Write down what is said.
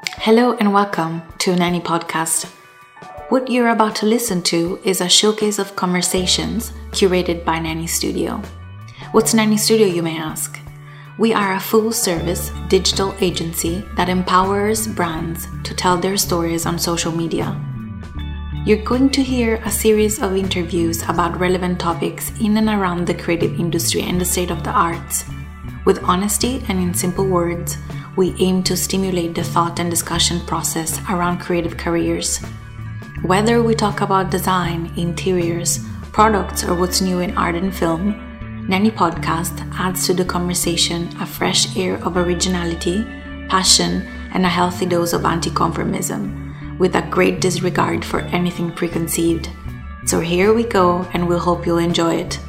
Hello and welcome to Nanny Podcast. What you're about to listen to is a showcase of conversations curated by Nanny Studio. What's Nanny Studio, you may ask? We are a full service digital agency that empowers brands to tell their stories on social media. You're going to hear a series of interviews about relevant topics in and around the creative industry and the state of the arts. With honesty and in simple words, we aim to stimulate the thought and discussion process around creative careers. Whether we talk about design, interiors, products, or what's new in art and film, Nanny Podcast adds to the conversation a fresh air of originality, passion, and a healthy dose of anti conformism, with a great disregard for anything preconceived. So here we go, and we'll hope you'll enjoy it.